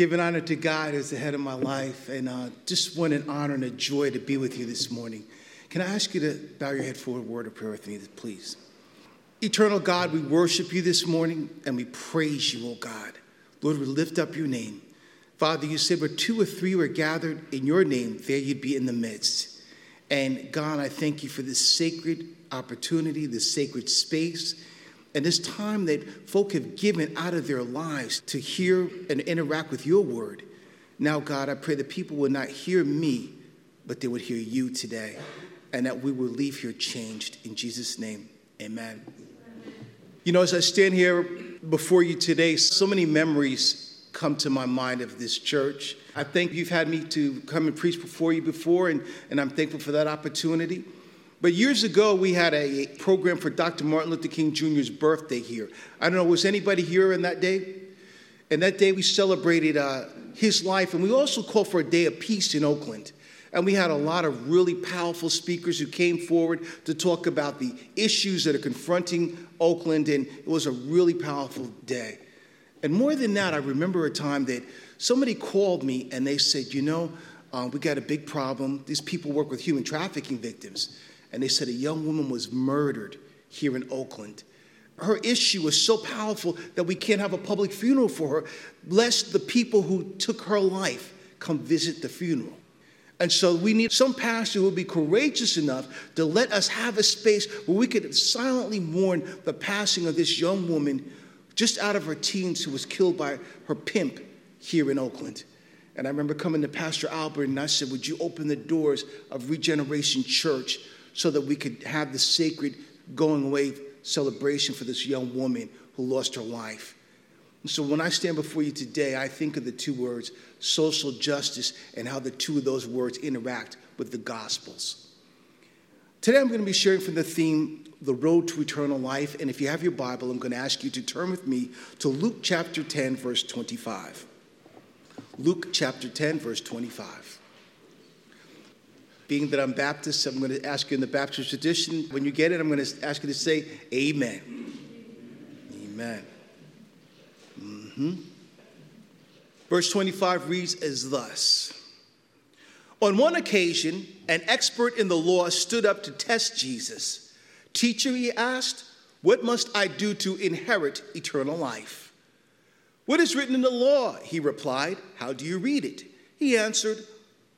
Giving honor to God as the head of my life, and uh, just want an honor and a joy to be with you this morning. Can I ask you to bow your head for a word of prayer with me, please? Eternal God, we worship you this morning and we praise you, oh God. Lord, we lift up your name. Father, you said where two or three were gathered in your name, there you'd be in the midst. And God, I thank you for this sacred opportunity, this sacred space, and this time that folk have given out of their lives to hear and interact with your word. Now, God, I pray that people will not hear me, but they would hear you today, and that we will leave here changed. In Jesus' name, amen. You know, as I stand here before you today, so many memories come to my mind of this church. I think you've had me to come and preach before you before, and, and I'm thankful for that opportunity. But years ago, we had a program for Dr. Martin Luther King Jr.'s birthday here. I don't know, was anybody here on that day? And that day we celebrated uh, his life, and we also called for a day of peace in Oakland. And we had a lot of really powerful speakers who came forward to talk about the issues that are confronting Oakland, and it was a really powerful day. And more than that, I remember a time that somebody called me and they said, You know, uh, we got a big problem. These people work with human trafficking victims. And they said a young woman was murdered here in Oakland. Her issue was so powerful that we can't have a public funeral for her, lest the people who took her life come visit the funeral. And so we need some pastor who will be courageous enough to let us have a space where we could silently mourn the passing of this young woman just out of her teens who was killed by her pimp here in Oakland. And I remember coming to Pastor Albert and I said, Would you open the doors of Regeneration Church so that we could have the sacred going away celebration for this young woman who lost her life? And so when I stand before you today, I think of the two words social justice and how the two of those words interact with the Gospels. Today I'm going to be sharing from the theme, The Road to Eternal Life. And if you have your Bible, I'm going to ask you to turn with me to Luke chapter 10, verse 25. Luke chapter 10, verse 25. Being that I'm Baptist, I'm going to ask you in the Baptist tradition, when you get it, I'm going to ask you to say, Amen. Amen. Mm-hmm. Verse 25 reads as thus On one occasion, an expert in the law stood up to test Jesus. Teacher, he asked, What must I do to inherit eternal life? What is written in the law? He replied, How do you read it? He answered,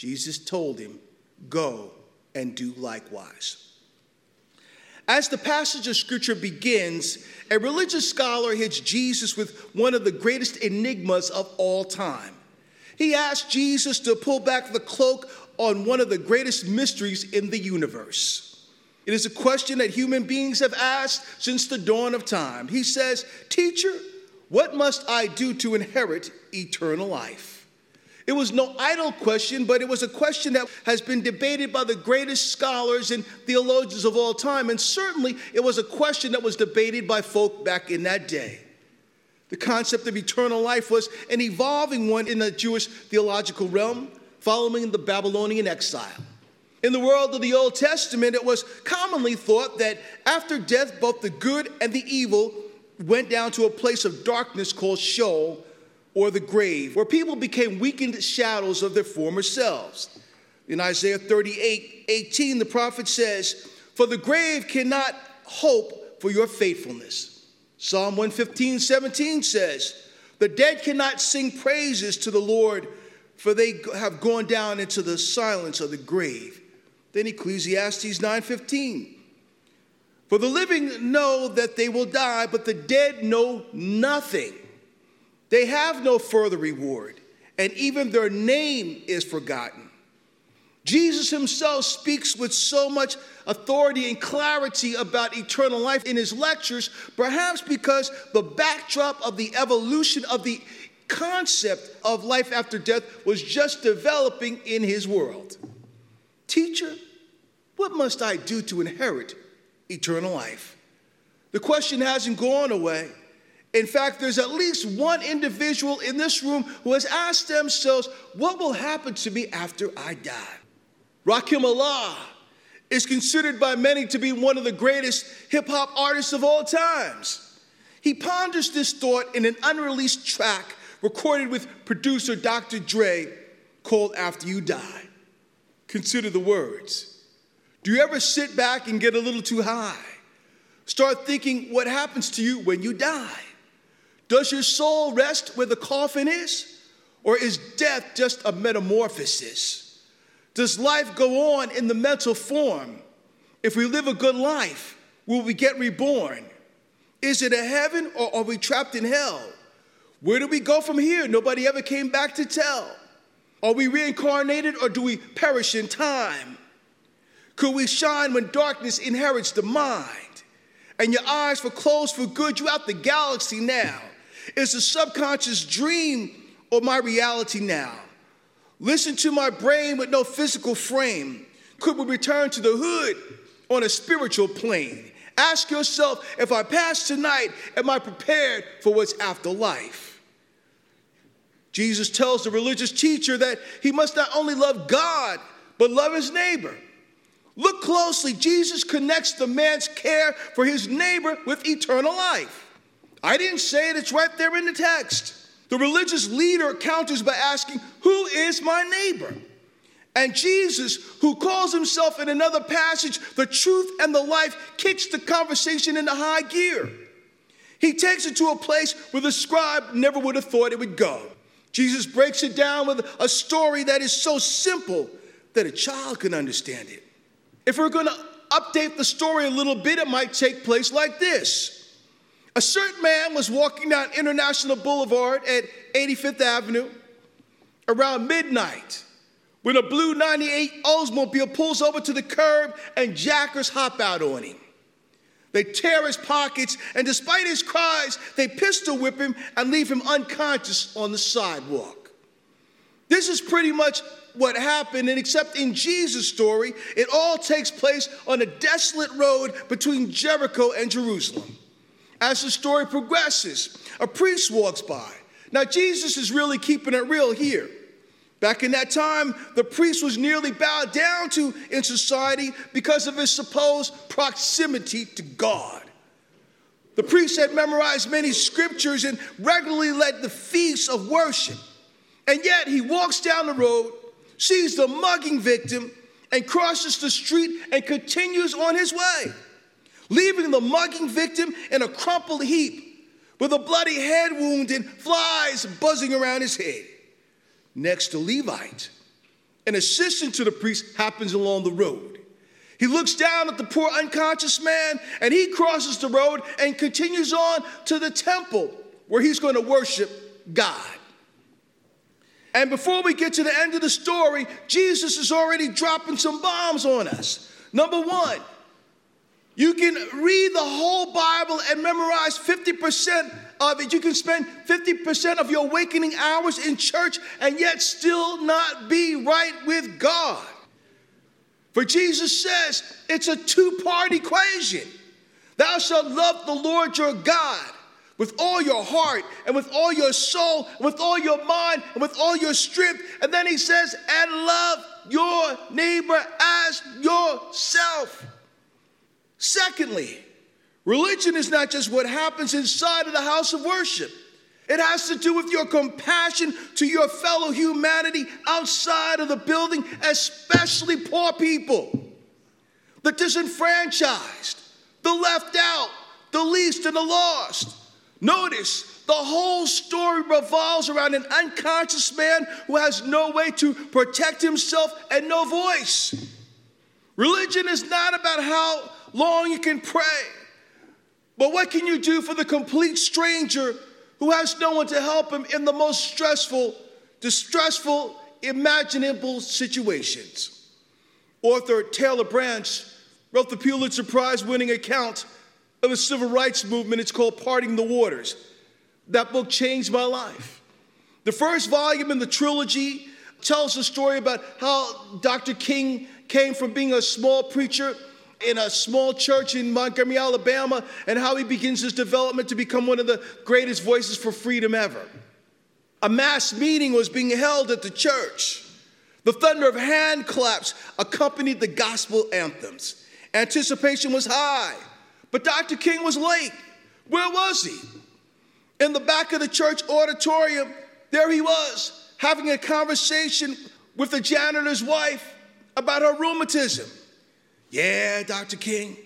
Jesus told him, Go and do likewise. As the passage of scripture begins, a religious scholar hits Jesus with one of the greatest enigmas of all time. He asks Jesus to pull back the cloak on one of the greatest mysteries in the universe. It is a question that human beings have asked since the dawn of time. He says, Teacher, what must I do to inherit eternal life? It was no idle question, but it was a question that has been debated by the greatest scholars and theologians of all time. And certainly it was a question that was debated by folk back in that day. The concept of eternal life was an evolving one in the Jewish theological realm following the Babylonian exile. In the world of the Old Testament, it was commonly thought that after death, both the good and the evil went down to a place of darkness called Sheol or the grave, where people became weakened shadows of their former selves. In Isaiah 38 18, the prophet says, For the grave cannot hope for your faithfulness. Psalm 115 17 says, The dead cannot sing praises to the Lord, for they have gone down into the silence of the grave. Then Ecclesiastes 9:15. For the living know that they will die, but the dead know nothing. They have no further reward, and even their name is forgotten. Jesus himself speaks with so much authority and clarity about eternal life in his lectures, perhaps because the backdrop of the evolution of the concept of life after death was just developing in his world. Teacher, what must I do to inherit eternal life? The question hasn't gone away. In fact, there's at least one individual in this room who has asked themselves, What will happen to me after I die? Rakim Allah is considered by many to be one of the greatest hip hop artists of all times. He ponders this thought in an unreleased track recorded with producer Dr. Dre called After You Die. Consider the words. Do you ever sit back and get a little too high? Start thinking what happens to you when you die. Does your soul rest where the coffin is? Or is death just a metamorphosis? Does life go on in the mental form? If we live a good life, will we get reborn? Is it a heaven or are we trapped in hell? Where do we go from here? Nobody ever came back to tell. Are we reincarnated or do we perish in time? Could we shine when darkness inherits the mind? And your eyes were closed for good, you out the galaxy now. Is the subconscious dream or my reality now? Listen to my brain with no physical frame. Could we return to the hood on a spiritual plane? Ask yourself if I pass tonight, am I prepared for what's after life? Jesus tells the religious teacher that he must not only love God, but love his neighbor. Look closely. Jesus connects the man's care for his neighbor with eternal life. I didn't say it, it's right there in the text. The religious leader counters by asking, Who is my neighbor? And Jesus, who calls himself in another passage the truth and the life, kicks the conversation into high gear. He takes it to a place where the scribe never would have thought it would go. Jesus breaks it down with a story that is so simple that a child can understand it. If we're going to update the story a little bit, it might take place like this. A certain man was walking down International Boulevard at 85th Avenue around midnight when a blue 98 Oldsmobile pulls over to the curb and jackers hop out on him. They tear his pockets, and despite his cries, they pistol whip him and leave him unconscious on the sidewalk. This is pretty much what happened, and except in Jesus' story, it all takes place on a desolate road between Jericho and Jerusalem. As the story progresses, a priest walks by. Now, Jesus is really keeping it real here. Back in that time, the priest was nearly bowed down to in society because of his supposed proximity to God. The priest had memorized many scriptures and regularly led the feasts of worship. And yet he walks down the road, sees the mugging victim, and crosses the street and continues on his way leaving the mugging victim in a crumpled heap with a bloody head wound and flies buzzing around his head. Next to Levite, an assistant to the priest happens along the road. He looks down at the poor unconscious man and he crosses the road and continues on to the temple where he's going to worship God. And before we get to the end of the story, Jesus is already dropping some bombs on us. Number one, you can read the whole Bible and memorize 50% of it. You can spend 50% of your awakening hours in church and yet still not be right with God. For Jesus says it's a two part equation. Thou shalt love the Lord your God with all your heart and with all your soul, and with all your mind and with all your strength. And then he says, and love your neighbor as yourself. Secondly, religion is not just what happens inside of the house of worship. It has to do with your compassion to your fellow humanity outside of the building, especially poor people, the disenfranchised, the left out, the least, and the lost. Notice the whole story revolves around an unconscious man who has no way to protect himself and no voice. Religion is not about how long you can pray, but what can you do for the complete stranger who has no one to help him in the most stressful, distressful, imaginable situations? Author Taylor Branch wrote the Pulitzer Prize winning account of a civil rights movement. It's called Parting the Waters. That book changed my life. The first volume in the trilogy tells the story about how Dr. King came from being a small preacher in a small church in Montgomery, Alabama, and how he begins his development to become one of the greatest voices for freedom ever. A mass meeting was being held at the church. The thunder of hand claps accompanied the gospel anthems. Anticipation was high, but Dr. King was late. Where was he? In the back of the church auditorium, there he was, having a conversation with the janitor's wife about her rheumatism. Yeah, Dr. King,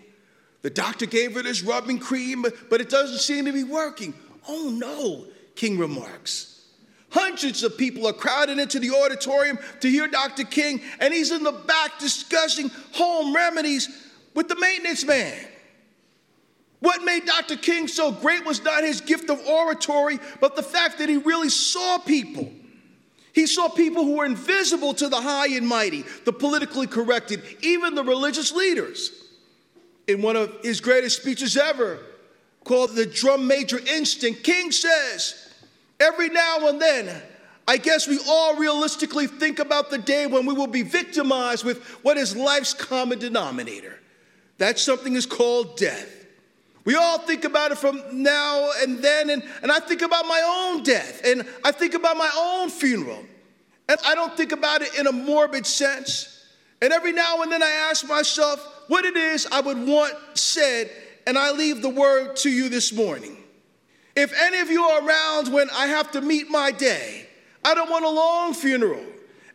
the doctor gave her this rubbing cream, but it doesn't seem to be working. Oh no, King remarks. Hundreds of people are crowded into the auditorium to hear Dr. King, and he's in the back discussing home remedies with the maintenance man. What made Dr. King so great was not his gift of oratory, but the fact that he really saw people. He saw people who were invisible to the high and mighty, the politically corrected, even the religious leaders. In one of his greatest speeches ever, called The Drum Major Instinct, King says, Every now and then, I guess we all realistically think about the day when we will be victimized with what is life's common denominator. That something is called death. We all think about it from now and then, and, and I think about my own death, and I think about my own funeral. And I don't think about it in a morbid sense. And every now and then I ask myself what it is I would want said, and I leave the word to you this morning. If any of you are around when I have to meet my day, I don't want a long funeral.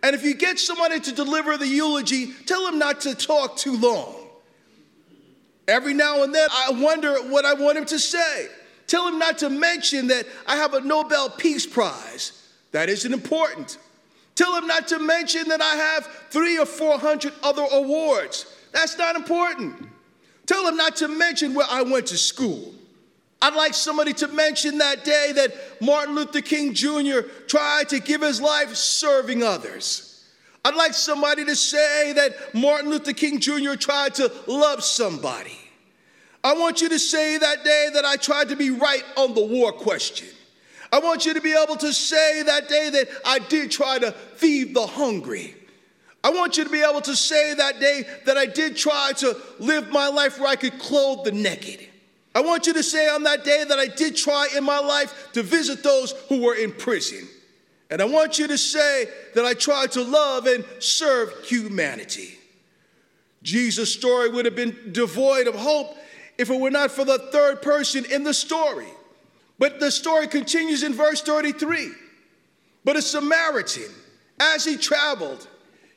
And if you get somebody to deliver the eulogy, tell them not to talk too long. Every now and then, I wonder what I want him to say. Tell him not to mention that I have a Nobel Peace Prize. That isn't important. Tell him not to mention that I have three or four hundred other awards. That's not important. Tell him not to mention where I went to school. I'd like somebody to mention that day that Martin Luther King Jr. tried to give his life serving others. I'd like somebody to say that Martin Luther King Jr. tried to love somebody. I want you to say that day that I tried to be right on the war question. I want you to be able to say that day that I did try to feed the hungry. I want you to be able to say that day that I did try to live my life where I could clothe the naked. I want you to say on that day that I did try in my life to visit those who were in prison. And I want you to say that I tried to love and serve humanity. Jesus' story would have been devoid of hope if it were not for the third person in the story. But the story continues in verse 33. But a Samaritan, as he traveled,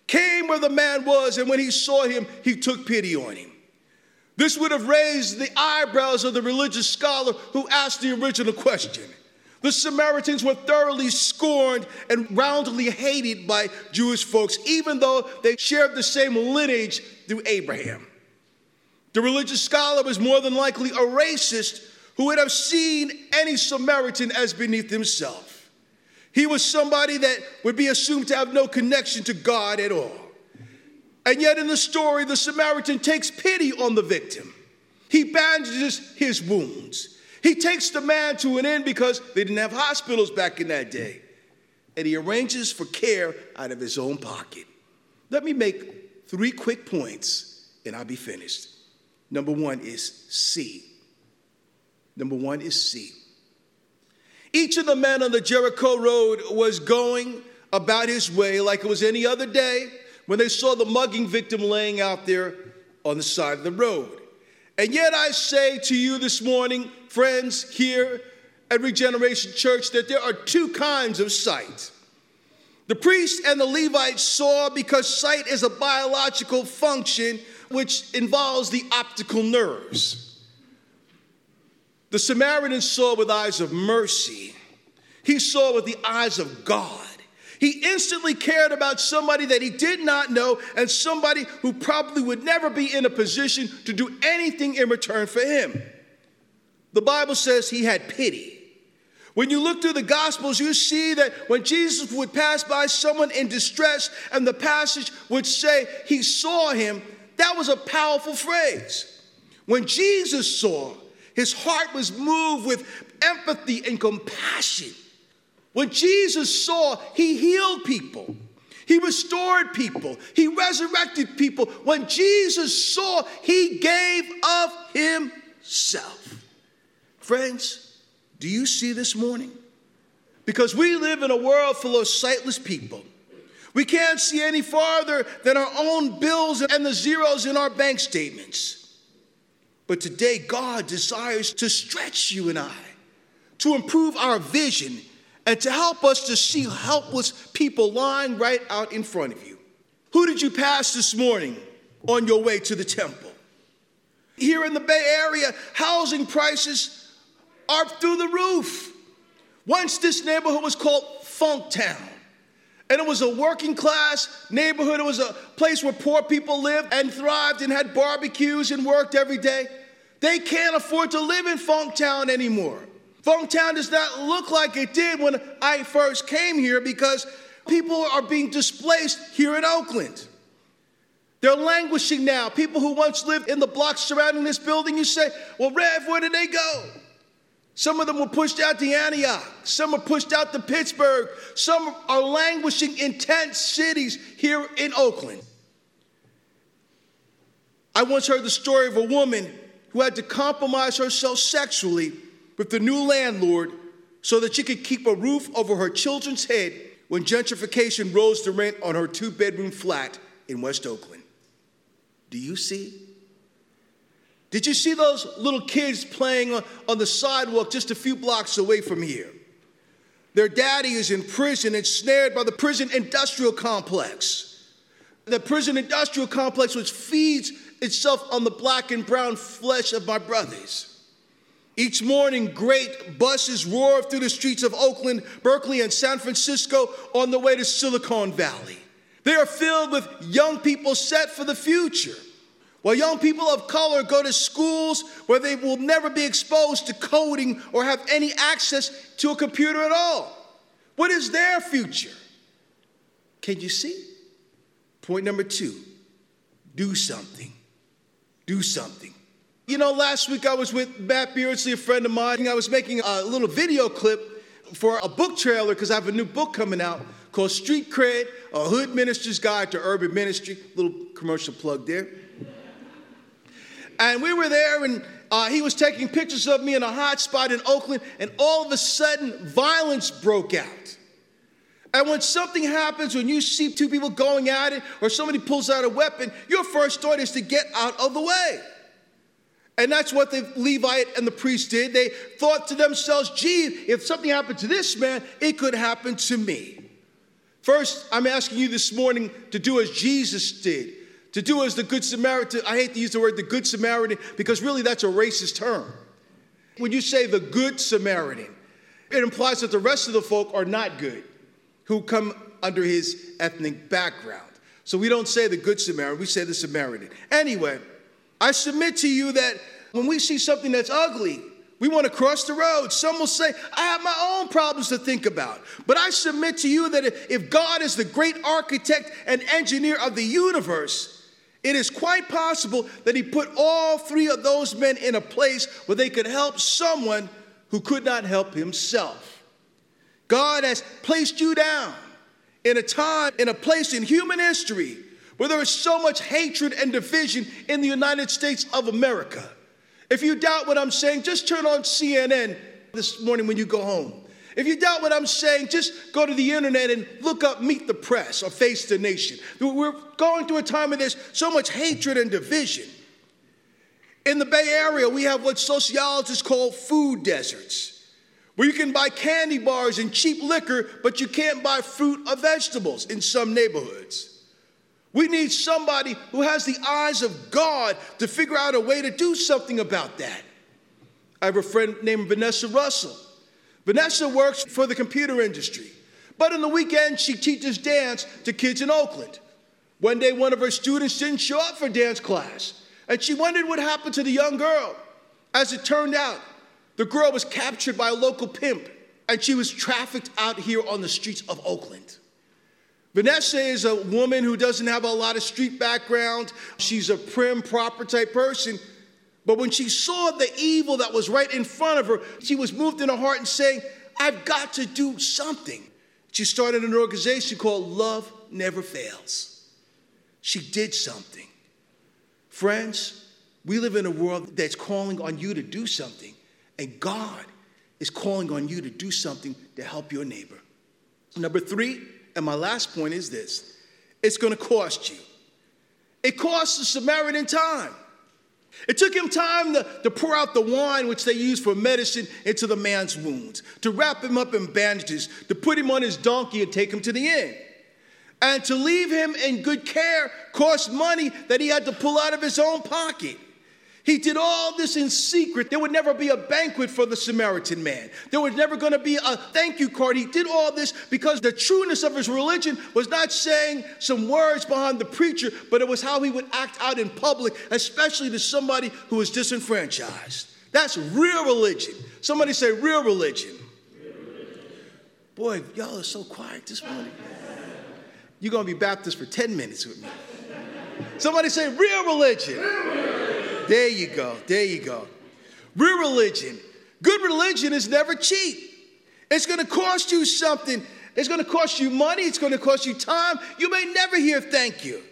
came where the man was, and when he saw him, he took pity on him. This would have raised the eyebrows of the religious scholar who asked the original question. The Samaritans were thoroughly scorned and roundly hated by Jewish folks, even though they shared the same lineage through Abraham. The religious scholar was more than likely a racist who would have seen any Samaritan as beneath himself. He was somebody that would be assumed to have no connection to God at all. And yet, in the story, the Samaritan takes pity on the victim. He bandages his wounds. He takes the man to an inn because they didn't have hospitals back in that day. And he arranges for care out of his own pocket. Let me make three quick points and I'll be finished. Number one is see. Number one is see. Each of the men on the Jericho road was going about his way like it was any other day when they saw the mugging victim laying out there on the side of the road. And yet I say to you this morning, friends here at Regeneration Church, that there are two kinds of sight. The priest and the Levites saw because sight is a biological function which involves the optical nerves. The Samaritan saw with eyes of mercy, he saw with the eyes of God. He instantly cared about somebody that he did not know and somebody who probably would never be in a position to do anything in return for him. The Bible says he had pity. When you look through the Gospels, you see that when Jesus would pass by someone in distress and the passage would say he saw him, that was a powerful phrase. When Jesus saw, his heart was moved with empathy and compassion. When Jesus saw, he healed people. He restored people. He resurrected people. When Jesus saw, he gave of himself. Friends, do you see this morning? Because we live in a world full of sightless people. We can't see any farther than our own bills and the zeros in our bank statements. But today, God desires to stretch you and I, to improve our vision and to help us to see helpless people lying right out in front of you. Who did you pass this morning on your way to the temple? Here in the Bay Area, housing prices are through the roof. Once this neighborhood was called Funktown. And it was a working class neighborhood. It was a place where poor people lived and thrived and had barbecues and worked every day. They can't afford to live in Funktown anymore. Funktown does not look like it did when I first came here because people are being displaced here in Oakland. They're languishing now. People who once lived in the blocks surrounding this building, you say, Well, Rev, where did they go? Some of them were pushed out to Antioch. Some were pushed out to Pittsburg. Some are languishing in tent cities here in Oakland. I once heard the story of a woman who had to compromise herself sexually with the new landlord so that she could keep a roof over her children's head when gentrification rose the rent on her two bedroom flat in West Oakland. Do you see? Did you see those little kids playing on, the sidewalk just a few blocks away from here? Their daddy is in prison, ensnared by the prison industrial complex. The prison industrial complex, which feeds itself on the black and brown flesh of my brothers. Each morning, great buses roar through the streets of Oakland, Berkeley, and San Francisco on the way to Silicon Valley. They are filled with young people set for the future. While young people of color go to schools where they will never be exposed to coding or have any access to a computer at all. What is their future? Can you see? Point number two do something. Do something. You know, last week I was with Matt Beardsley, a friend of mine. I was making a little video clip for a book trailer because I have a new book coming out called Street Cred, a hood minister's guide to urban ministry. Little commercial plug there. And we were there, and uh, he was taking pictures of me in a hot spot in Oakland, and all of a sudden, violence broke out. And when something happens, when you see two people going at it, or somebody pulls out a weapon, your first thought is to get out of the way. And that's what the Levite and the priest did. They thought to themselves, gee, if something happened to this man, it could happen to me. First, I'm asking you this morning to do as Jesus did, to do as the Good Samaritan. I hate to use the word the Good Samaritan because really that's a racist term. When you say the Good Samaritan, it implies that the rest of the folk are not good, who come under his ethnic background. So we don't say the Good Samaritan, we say the Samaritan. Anyway, I submit to you that when we see something that's ugly, we want to cross the road. Some will say, I have my own problems to think about. But I submit to you that if God is the great architect and engineer of the universe, it is quite possible that He put all three of those men in a place where they could help someone who could not help himself. God has placed you down in a time, in a place in human history where there is so much hatred and division in the United States of America. If you doubt what I'm saying, just turn on CNN this morning when you go home If you doubt what I'm saying, just go to the internet and look up Meet the Press or Face the Nation. We're going through a time of this so much hatred and division. In the Bay Area, we have what sociologists call food deserts, where you can buy candy bars and cheap liquor, but you can't buy fruit or vegetables in some neighborhoods. We need somebody who has the eyes of God to figure out a way to do something about that. I have a friend named Vanessa Russell. Vanessa works for the computer industry, but in the weekend, she teaches dance to kids in Oakland. One day, one of her students didn't show up for dance class, and she wondered what happened to the young girl. As it turned out, the girl was captured by a local pimp, and she was trafficked out here on the streets of Oakland. Vanessa is a woman who doesn't have a lot of street background. She's a prim, proper type person. But when she saw the evil that was right in front of her, she was moved in her heart and saying, I've got to do something. She started an organization called Love Never Fails. She did something. Friends, we live in a world that's calling on you to do something, and God is calling on you to do something to help your neighbor. Number three, and my last point is this it's gonna cost you. It costs the Samaritan time. It took him time to, to pour out the wine which they used for medicine into the man's wounds, to wrap him up in bandages, to put him on his donkey and take him to the inn. And to leave him in good care cost money that he had to pull out of his own pocket. He did all this in secret. There would never be a banquet for the Samaritan man. There was never going to be a thank you card. He did all this because the trueness of his religion was not saying some words behind the preacher, but it was how he would act out in public, especially to somebody who was disenfranchised. That's real religion. Somebody say real religion. Boy, y'all are so quiet this morning. You're going to be Baptist for 10 minutes with me. Somebody say real religion. Real religion. There you go. There you go. Real religion. Good religion is never cheap. It's going to cost you something. It's going to cost you money. It's going to cost you time. You may never hear thank you.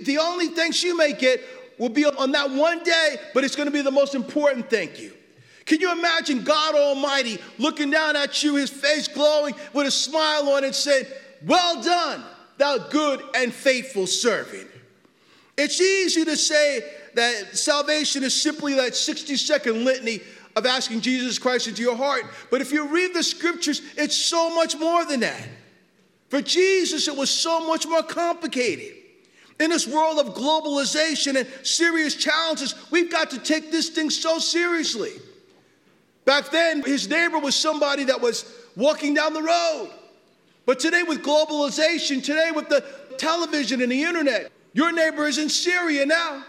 The only thanks you may get will be on that one day, but it's going to be the most important thank you. Can you imagine God Almighty looking down at you, his face glowing with a smile on it, saying, Well done, thou good and faithful servant? It's easy to say, that salvation is simply that 60 second litany of asking Jesus Christ into your heart. But if you read the scriptures, it's so much more than that. For Jesus, it was so much more complicated. In this world of globalization and serious challenges, we've got to take this thing so seriously. Back then, his neighbor was somebody that was walking down the road. But today, with globalization, today with the television and the internet, your neighbor is in Syria now.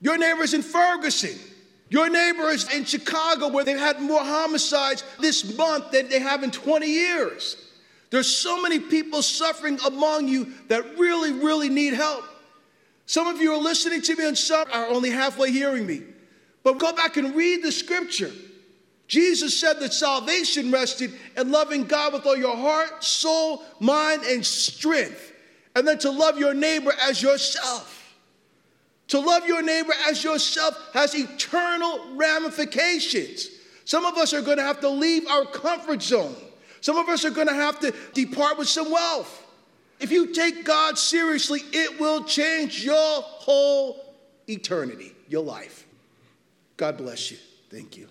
Your neighbor's in Ferguson. Your neighbor is in Chicago where they've had more homicides this month than they have in 20 years. There's so many people suffering among you that really, really need help. Some of you are listening to me and some are only halfway hearing me. But go back and read the scripture. Jesus said that salvation rested in loving God with all your heart, soul, mind, and strength, and then to love your neighbor as yourself. To love your neighbor as yourself has eternal ramifications. Some of us are going to have to leave our comfort zone. Some of us are going to have to depart with some wealth. If you take God seriously, it will change your whole eternity, your life. God bless you. Thank you.